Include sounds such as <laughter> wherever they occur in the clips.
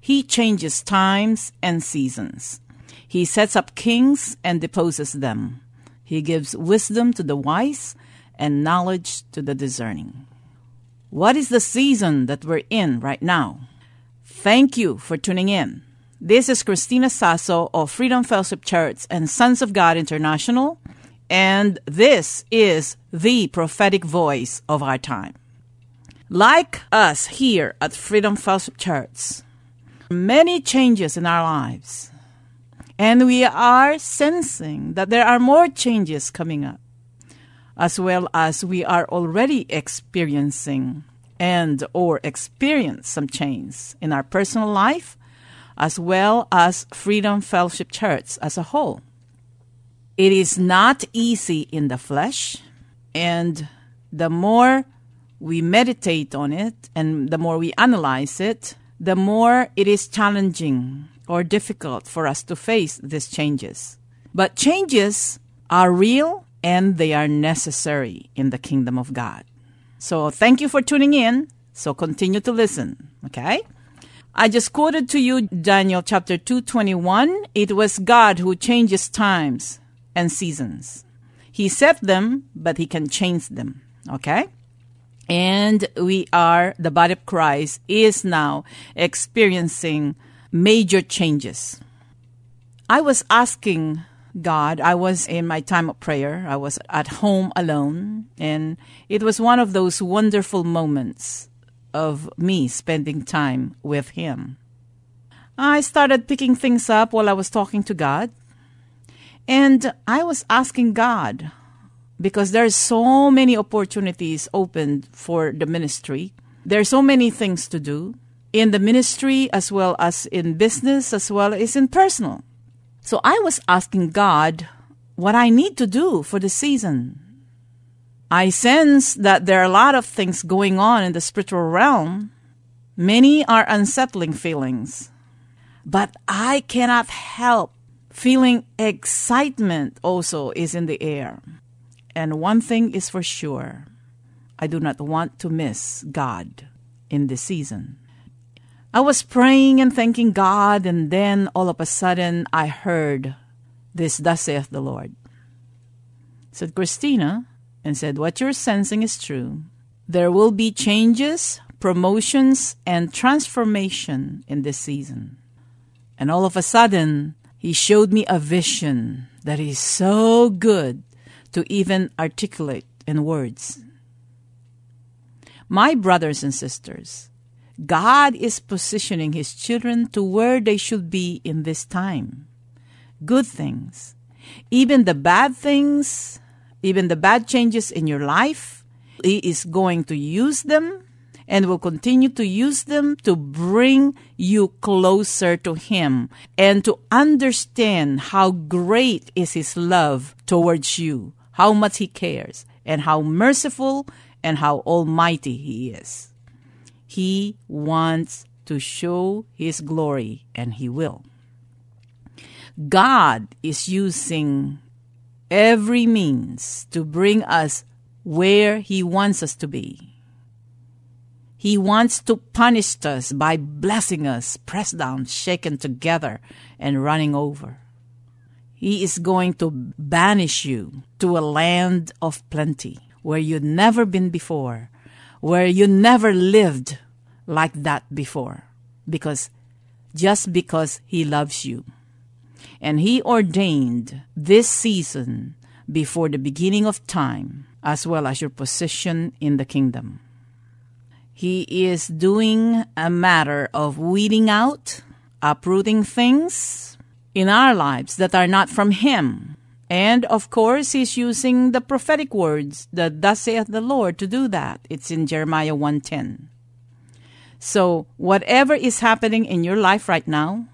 he changes times and seasons. He sets up kings and deposes them. He gives wisdom to the wise and knowledge to the discerning. What is the season that we're in right now? Thank you for tuning in. This is Christina Sasso of Freedom Fellowship Church and Sons of God International and this is the prophetic voice of our time. Like us here at Freedom Fellowship Church, many changes in our lives, and we are sensing that there are more changes coming up, as well as we are already experiencing and or experience some change in our personal life, as well as Freedom Fellowship Church as a whole. It is not easy in the flesh, and the more we meditate on it and the more we analyze it, the more it is challenging or difficult for us to face these changes. But changes are real and they are necessary in the kingdom of God. So thank you for tuning in. So continue to listen, okay? I just quoted to you Daniel chapter 221. It was God who changes times and seasons. He set them, but he can change them. Okay? And we are, the body of Christ is now experiencing major changes. I was asking God, I was in my time of prayer, I was at home alone, and it was one of those wonderful moments of me spending time with Him. I started picking things up while I was talking to God. And I was asking God, because there's so many opportunities opened for the ministry. There are so many things to do in the ministry as well as in business as well as in personal. So I was asking God what I need to do for the season. I sense that there are a lot of things going on in the spiritual realm. Many are unsettling feelings. But I cannot help Feeling excitement also is in the air. And one thing is for sure I do not want to miss God in this season. I was praying and thanking God, and then all of a sudden I heard this, Thus saith the Lord. Said Christina, and said, What you're sensing is true. There will be changes, promotions, and transformation in this season. And all of a sudden, he showed me a vision that is so good to even articulate in words. My brothers and sisters, God is positioning His children to where they should be in this time. Good things, even the bad things, even the bad changes in your life, He is going to use them and will continue to use them to bring you closer to Him and to understand how great is His love towards you, how much He cares, and how merciful and how almighty He is. He wants to show His glory, and He will. God is using every means to bring us where He wants us to be. He wants to punish us by blessing us, pressed down, shaken together, and running over. He is going to banish you to a land of plenty where you've never been before, where you never lived like that before, because just because He loves you. And He ordained this season before the beginning of time, as well as your position in the kingdom. He is doing a matter of weeding out, uprooting things in our lives that are not from Him. And of course, He's using the prophetic words that thus saith the Lord to do that. It's in Jeremiah 110. So, whatever is happening in your life right now,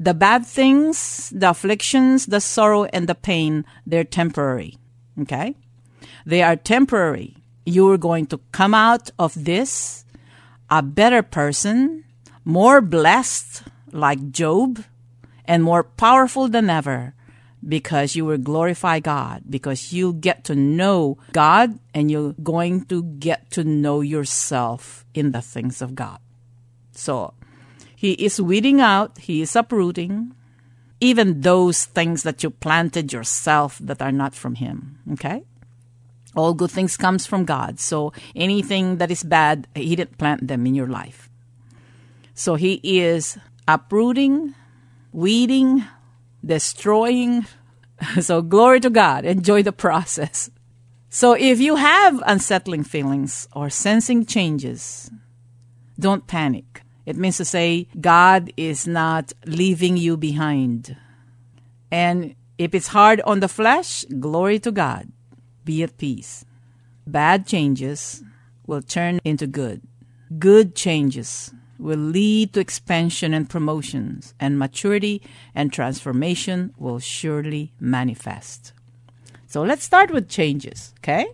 The bad things, the afflictions, the sorrow, and the pain, they're temporary. Okay? They are temporary. You're going to come out of this a better person, more blessed, like Job, and more powerful than ever because you will glorify God, because you get to know God and you're going to get to know yourself in the things of God. So, He is weeding out, He is uprooting even those things that you planted yourself that are not from Him. Okay? All good things comes from God. So anything that is bad, He didn't plant them in your life. So He is uprooting, weeding, destroying. <laughs> So glory to God. Enjoy the process. So if you have unsettling feelings or sensing changes, don't panic. It means to say God is not leaving you behind. And if it's hard on the flesh, glory to God. Be at peace. Bad changes will turn into good. Good changes will lead to expansion and promotions, and maturity and transformation will surely manifest. So let's start with changes, okay?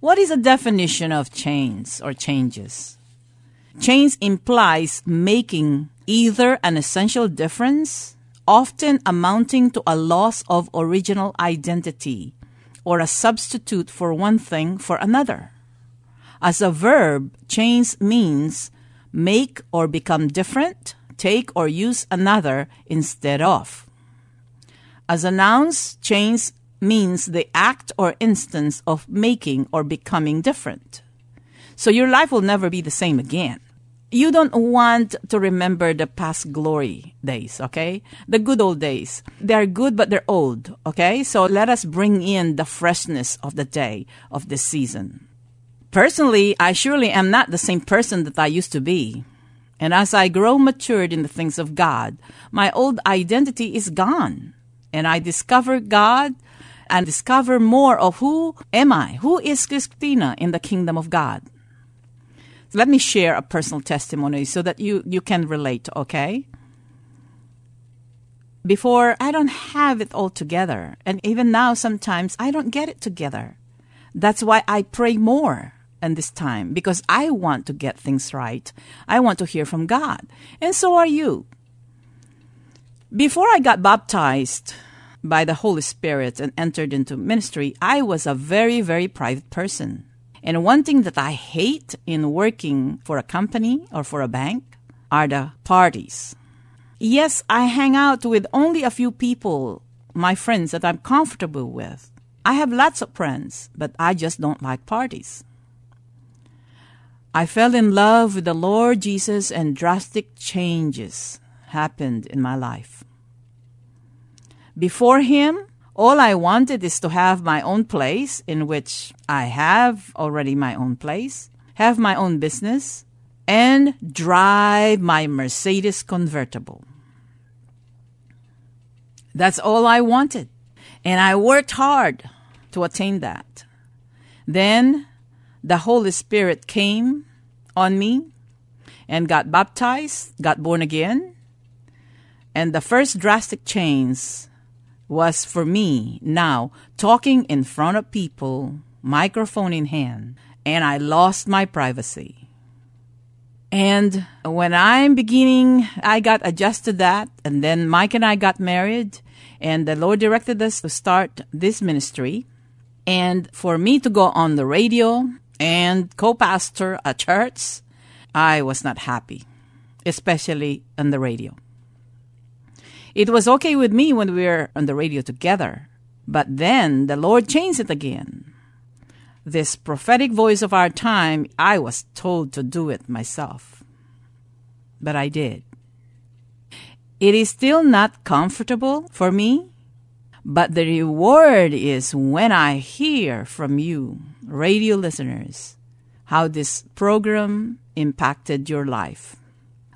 What is a definition of change or changes? Change implies making either an essential difference, often amounting to a loss of original identity, or a substitute for one thing for another. As a verb, change means make or become different, take or use another instead of. As a noun, change means the act or instance of making or becoming different. So your life will never be the same again. You don't want to remember the past glory days, okay? The good old days. They're good, but they're old, okay? So let us bring in the freshness of the day, of the season. Personally, I surely am not the same person that I used to be. And as I grow matured in the things of God, my old identity is gone. And I discover God and discover more of who am I? Who is Christina in the kingdom of God? Let me share a personal testimony so that you, you can relate, okay? Before, I don't have it all together. And even now, sometimes I don't get it together. That's why I pray more and this time because I want to get things right. I want to hear from God. And so are you. Before I got baptized by the Holy Spirit and entered into ministry, I was a very, very private person. And one thing that I hate in working for a company or for a bank are the parties. Yes, I hang out with only a few people, my friends that I'm comfortable with. I have lots of friends, but I just don't like parties. I fell in love with the Lord Jesus and drastic changes happened in my life. Before Him, all I wanted is to have my own place, in which I have already my own place, have my own business, and drive my Mercedes convertible. That's all I wanted. And I worked hard to attain that. Then the Holy Spirit came on me and got baptized, got born again. And the first drastic change was for me now talking in front of people, microphone in hand, and I lost my privacy. And when I'm beginning, I got adjusted that, and then Mike and I got married, and the Lord directed us to start this ministry. And for me to go on the radio and co pastor a church, I was not happy, especially on the radio. It was okay with me when we were on the radio together, but then the Lord changed it again. This prophetic voice of our time, I was told to do it myself. But I did. It is still not comfortable for me, but the reward is when I hear from you, radio listeners, how this program impacted your life.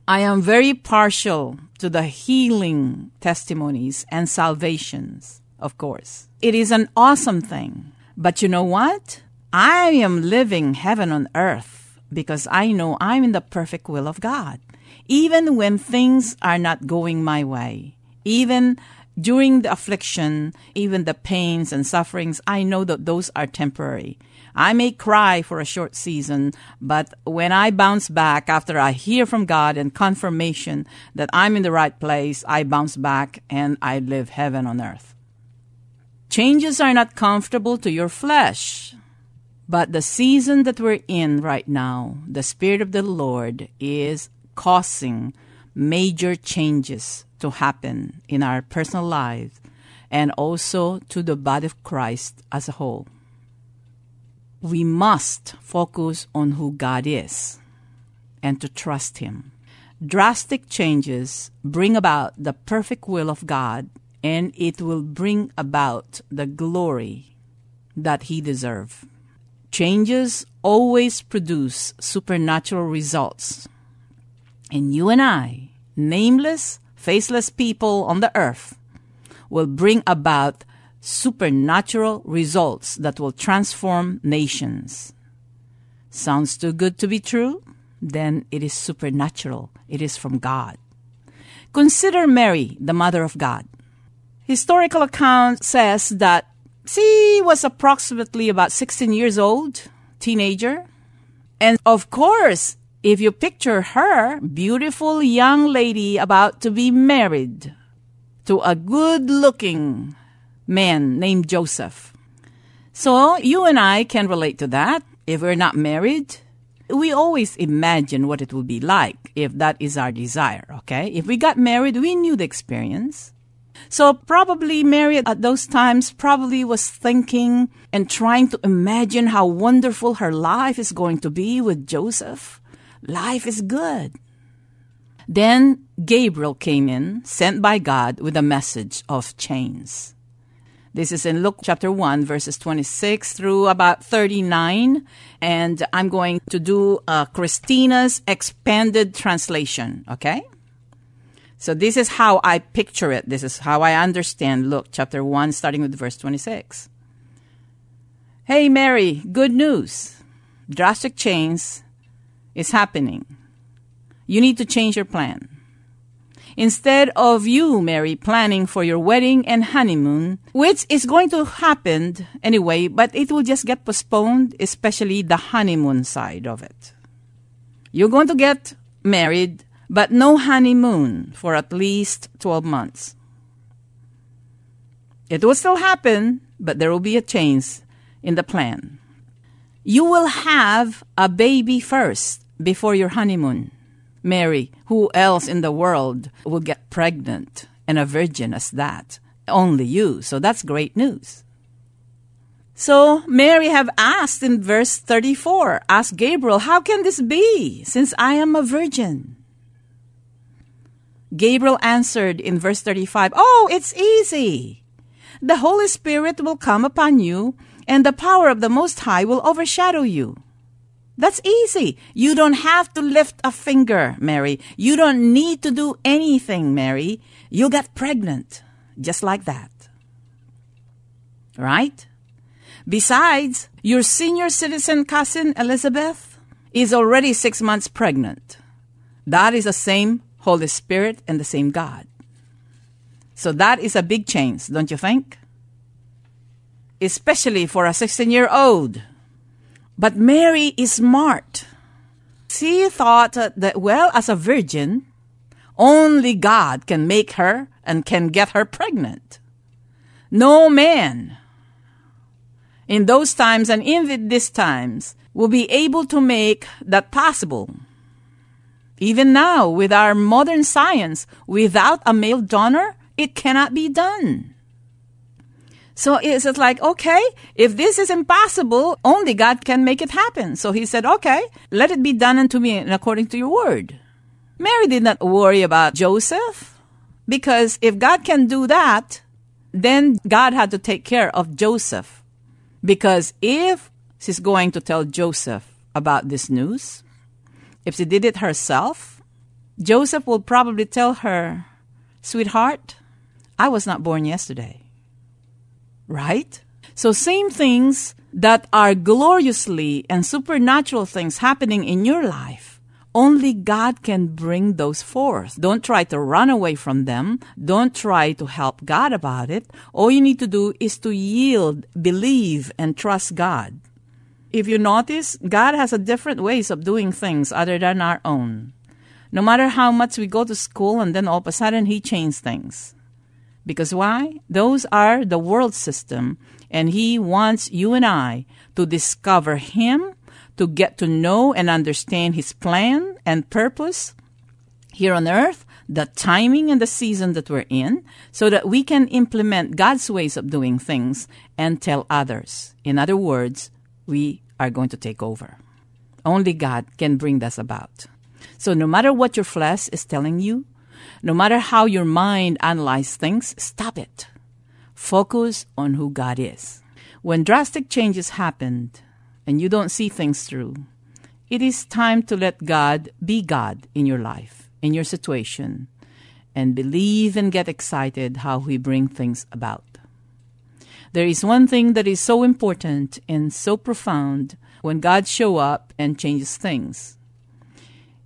I am very partial to the healing testimonies and salvations, of course. It is an awesome thing. But you know what? I am living heaven on earth because I know I'm in the perfect will of God. Even when things are not going my way, even during the affliction, even the pains and sufferings, I know that those are temporary. I may cry for a short season, but when I bounce back after I hear from God and confirmation that I'm in the right place, I bounce back and I live heaven on earth. Changes are not comfortable to your flesh. But the season that we're in right now, the Spirit of the Lord is causing major changes to happen in our personal lives and also to the body of Christ as a whole. We must focus on who God is and to trust Him. Drastic changes bring about the perfect will of God and it will bring about the glory that He deserves. Changes always produce supernatural results. And you and I, nameless, faceless people on the earth, will bring about supernatural results that will transform nations. Sounds too good to be true? Then it is supernatural. It is from God. Consider Mary, the mother of God. Historical account says that she was approximately about 16 years old, teenager. And of course, if you picture her, beautiful young lady about to be married to a good looking man named Joseph. So you and I can relate to that. If we're not married, we always imagine what it will be like if that is our desire, okay? If we got married, we knew the experience. So probably Mary at those times probably was thinking and trying to imagine how wonderful her life is going to be with Joseph. Life is good. Then Gabriel came in, sent by God with a message of chains. This is in Luke chapter 1, verses 26 through about 39. And I'm going to do uh, Christina's expanded translation, okay? So this is how I picture it. This is how I understand Luke chapter 1, starting with verse 26. Hey, Mary, good news. Drastic change is happening. You need to change your plan. Instead of you, Mary, planning for your wedding and honeymoon, which is going to happen anyway, but it will just get postponed, especially the honeymoon side of it. You're going to get married but no honeymoon for at least 12 months. It will still happen, but there will be a change in the plan. You will have a baby first before your honeymoon. Mary, who else in the world will get pregnant and a virgin as that? Only you. So that's great news. So Mary have asked in verse 34, ask Gabriel, how can this be since I am a virgin? Gabriel answered in verse 35, Oh, it's easy. The Holy Spirit will come upon you, and the power of the Most High will overshadow you. That's easy. You don't have to lift a finger, Mary. You don't need to do anything, Mary. You'll get pregnant. Just like that. Right? Besides, your senior citizen cousin Elizabeth is already six months pregnant. That is the same Holy Spirit, and the same God. So that is a big change, don't you think? Especially for a 16 year old. But Mary is smart. She thought that, well, as a virgin, only God can make her and can get her pregnant. No man in those times and in these times will be able to make that possible. Even now, with our modern science, without a male donor, it cannot be done. So it's like, okay, if this is impossible, only God can make it happen. So he said, okay, let it be done unto me according to your word. Mary did not worry about Joseph because if God can do that, then God had to take care of Joseph. Because if she's going to tell Joseph about this news, if she did it herself, Joseph will probably tell her, Sweetheart, I was not born yesterday. Right? So, same things that are gloriously and supernatural things happening in your life Only God can bring those forth. Don't try to run away from them. Don't try to help God about it. All you need to do is to yield, believe, and trust God. If you notice, God has a different ways of doing things other than our own. No matter how much we go to school and then all of a sudden He changes things. Because why? Those are the world system, and He wants you and I to discover Him to get to know and understand His plan and purpose here on earth, the timing and the season that we're in, so that we can implement God's ways of doing things and tell others. In other words, we are going to take over. Only God can bring this about. So no matter what your flesh is telling you, no matter how your mind analyzes things, stop it. Focus on who God is. When drastic changes happened, and you don't see things through, it is time to let God be God in your life, in your situation, and believe and get excited how He brings things about. There is one thing that is so important and so profound when God show up and changes things.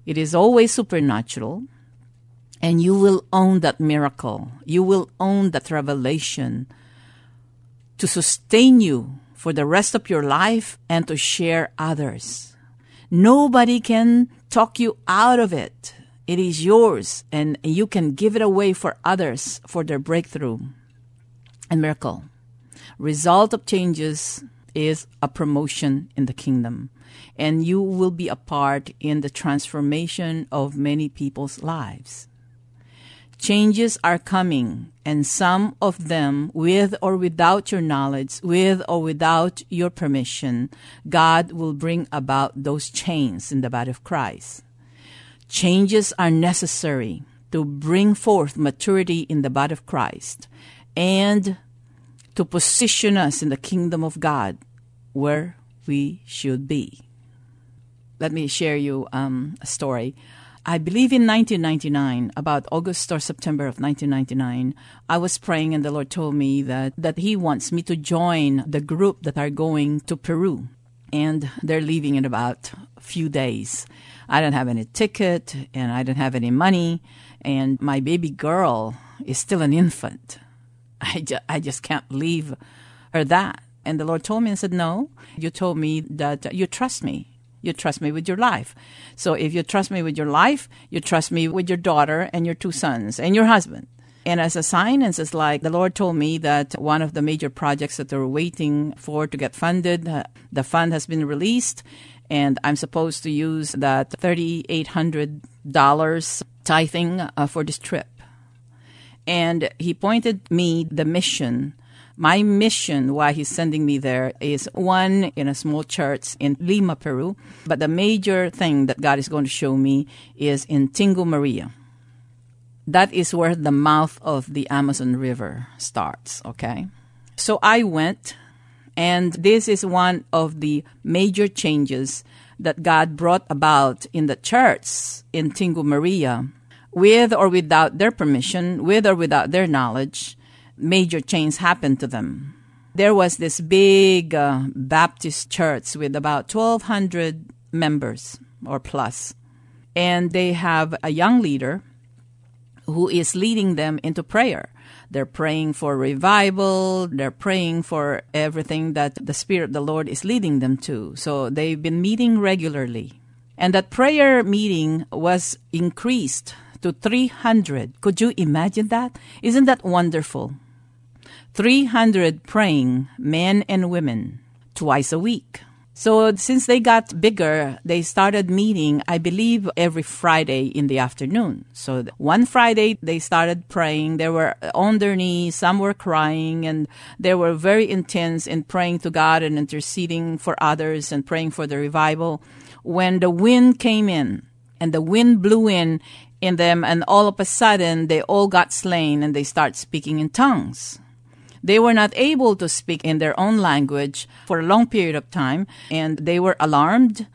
It is always supernatural, and you will own that miracle. You will own that revelation to sustain you for the rest of your life and to share others. Nobody can talk you out of it. It is yours and you can give it away for others for their breakthrough and miracle. Result of changes is a promotion in the kingdom and you will be a part in the transformation of many people's lives. Changes are coming, and some of them, with or without your knowledge, with or without your permission, God will bring about those changes in the body of Christ. Changes are necessary to bring forth maturity in the body of Christ and to position us in the kingdom of God where we should be. Let me share you um, a story. I believe in 1999, about August or September of 1999, I was praying and the Lord told me that, that He wants me to join the group that are going to Peru. And they're leaving in about a few days. I don't have any ticket and I don't have any money. And my baby girl is still an infant. <laughs> I, ju- I just can't leave her that. And the Lord told me and said, No, you told me that you trust me you trust me with your life. So if you trust me with your life, you trust me with your daughter and your two sons and your husband. And as a sign, and it's like the Lord told me that one of the major projects that they're waiting for to get funded, uh, the fund has been released, and I'm supposed to use that $3,800 tithing uh, for this trip. And he pointed me the mission my mission, why he's sending me there, is one in a small church in Lima, Peru. But the major thing that God is going to show me is in Tingo Maria. That is where the mouth of the Amazon River starts, okay? So I went, and this is one of the major changes that God brought about in the church in Tingo Maria, with or without their permission, with or without their knowledge major change happened to them. There was this big uh, Baptist church with about 1,200 members or plus, and they have a young leader who is leading them into prayer. They're praying for revival. They're praying for everything that the Spirit of the Lord is leading them to. So they've been meeting regularly. And that prayer meeting was increased to 300. Could you imagine that? Isn't that wonderful? 300 praying men and women twice a week. So since they got bigger, they started meeting, I believe, every Friday in the afternoon. So one Friday they started praying. They were on their knees, some were crying, and they were very intense in praying to God and interceding for others and praying for the revival. When the wind came in and the wind blew in in them, and all of a sudden they all got slain and they start speaking in tongues. They were not able to speak in their own language for a long period of time, and they were alarmed.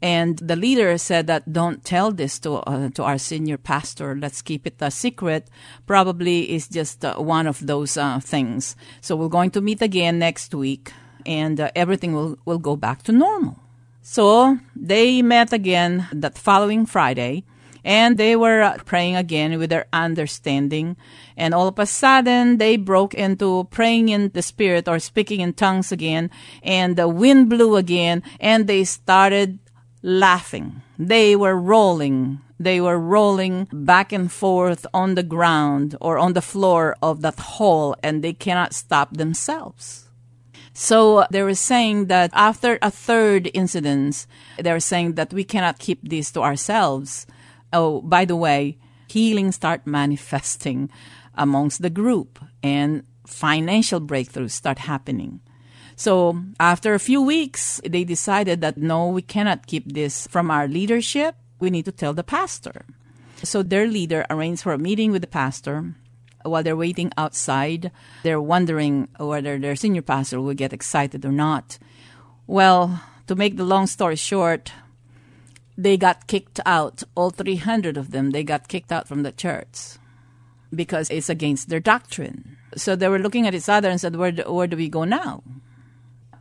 And the leader said that don't tell this to uh, to our senior pastor. Let's keep it a secret. Probably is just uh, one of those uh, things. So we're going to meet again next week, and uh, everything will will go back to normal. So they met again that following Friday and they were uh, praying again with their understanding. And all of a sudden, they broke into praying in the Spirit or speaking in tongues again. And the wind blew again, and they started laughing. They were rolling. They were rolling back and forth on the ground or on the floor of that hall, and they cannot stop themselves. So they were saying that after a third incident, they were saying that we cannot keep this to ourselves. Oh, by the way, healing start manifesting amongst the group and financial breakthroughs start happening. So after a few weeks, they decided that no, we cannot keep this from our leadership. We need to tell the pastor. So their leader arranged for a meeting with the pastor. While they're waiting outside, they're wondering whether their senior pastor will get excited or not. Well, to make the long story short, they got kicked out. All 300 of them, they got kicked out from the church because it's against their doctrine. So they were looking at each other and said, where do, where do we go now?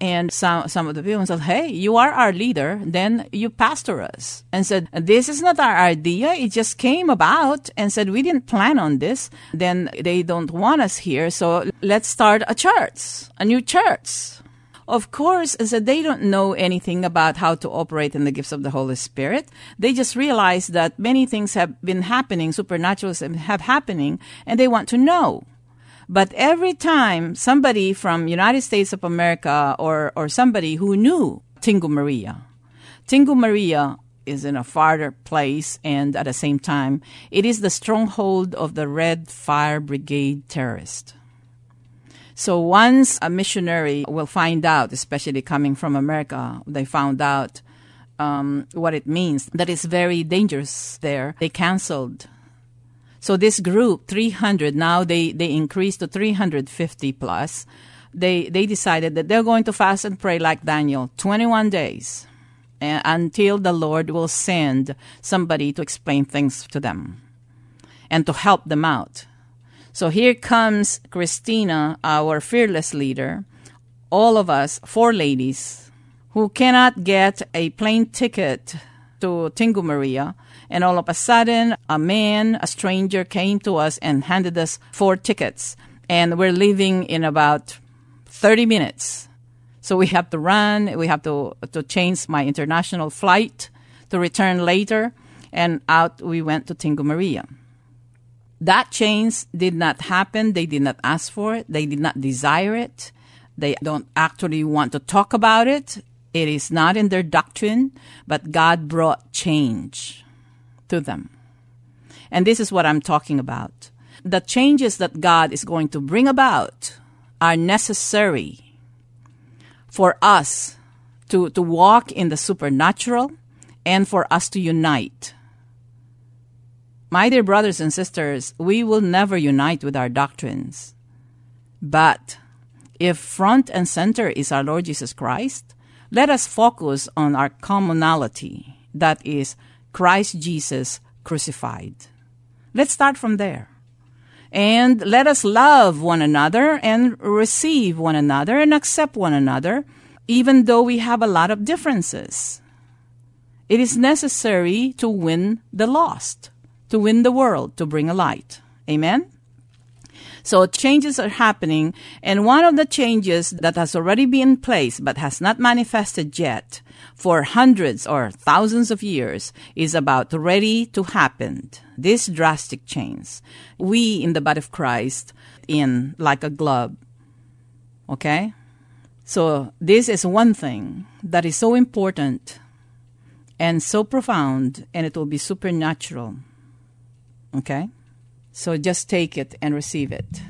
And some, some of the people said, Hey, you are our leader, then you pastor us. And said, This is not our idea. It just came about and said, We didn't plan on this. Then they don't want us here. So let's start a church, a new church. Of course, as they don't know anything about how to operate in the gifts of the Holy Spirit. They just realize that many things have been happening, supernatural have happening, and they want to know. But every time somebody from United States of America or, or somebody who knew Tingo Maria, Tingo Maria is in a farther place and at the same time, it is the stronghold of the Red Fire Brigade terrorist. So once a missionary will find out, especially coming from America, they found out um, what it means, that it's very dangerous there. They canceled. So this group, 300, now they, they increased to 350 plus. They, they decided that they're going to fast and pray like Daniel, 21 days uh, until the Lord will send somebody to explain things to them and to help them out. So here comes Christina, our fearless leader, all of us, four ladies, who cannot get a plane ticket to Tingo Maria. And all of a sudden, a man, a stranger, came to us and handed us four tickets. And we're leaving in about 30 minutes. So we have to run, we have to, to change my international flight to return later. And out we went to Tingo Maria. That change did not happen. They did not ask for it. They did not desire it. They don't actually want to talk about it. It is not in their doctrine, but God brought change to them. And this is what I'm talking about. The changes that God is going to bring about are necessary for us to, to walk in the supernatural and for us to unite my dear brothers and sisters, we will never unite with our doctrines. But if front and center is our Lord Jesus Christ, let us focus on our commonality, that is, Christ Jesus crucified. Let's start from there. And let us love one another and receive one another and accept one another, even though we have a lot of differences. It is necessary to win the lost to win the world, to bring a light. Amen? So changes are happening, and one of the changes that has already been in place but has not manifested yet for hundreds or thousands of years is about ready to happen. This drastic change. We in the body of Christ in like a glove. Okay? So this is one thing that is so important and so profound and it will be supernatural Okay? So just take it and receive it.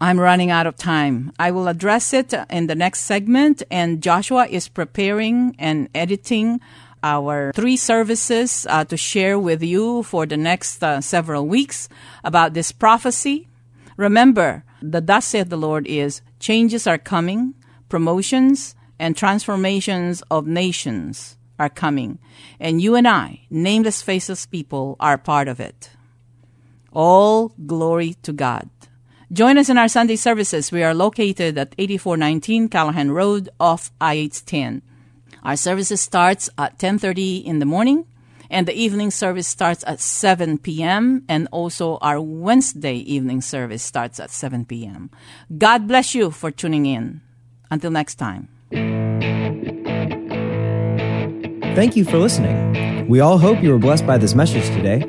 I'm running out of time. I will address it in the next segment, and Joshua is preparing and editing our three services uh, to share with you for the next uh, several weeks about this prophecy. Remember, the thus saith the Lord is changes are coming, promotions and transformations of nations are coming, and you and I, nameless, faceless people, are part of it. All glory to God. Join us in our Sunday services. We are located at 8419 Callahan Road off I 10. Our services starts at 10:30 in the morning and the evening service starts at 7 p.m. and also our Wednesday evening service starts at 7 p.m. God bless you for tuning in. Until next time. Thank you for listening. We all hope you were blessed by this message today.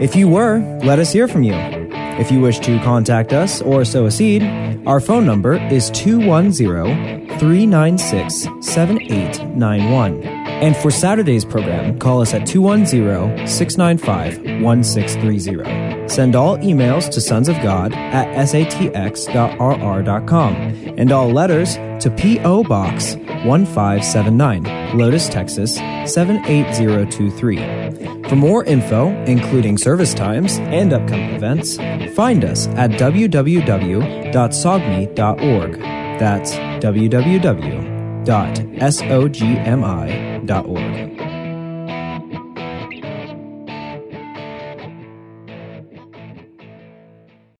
If you were, let us hear from you. If you wish to contact us or sow a seed, our phone number is 210 396 7891. And for Saturday's program, call us at 210 695 1630. Send all emails to sons of God at satx.rr.com and all letters to P.O. Box 1579, Helotes, Texas 78023. For more info, including service times and upcoming events, find us at www.sogmi.org. That's www.sogmi.org.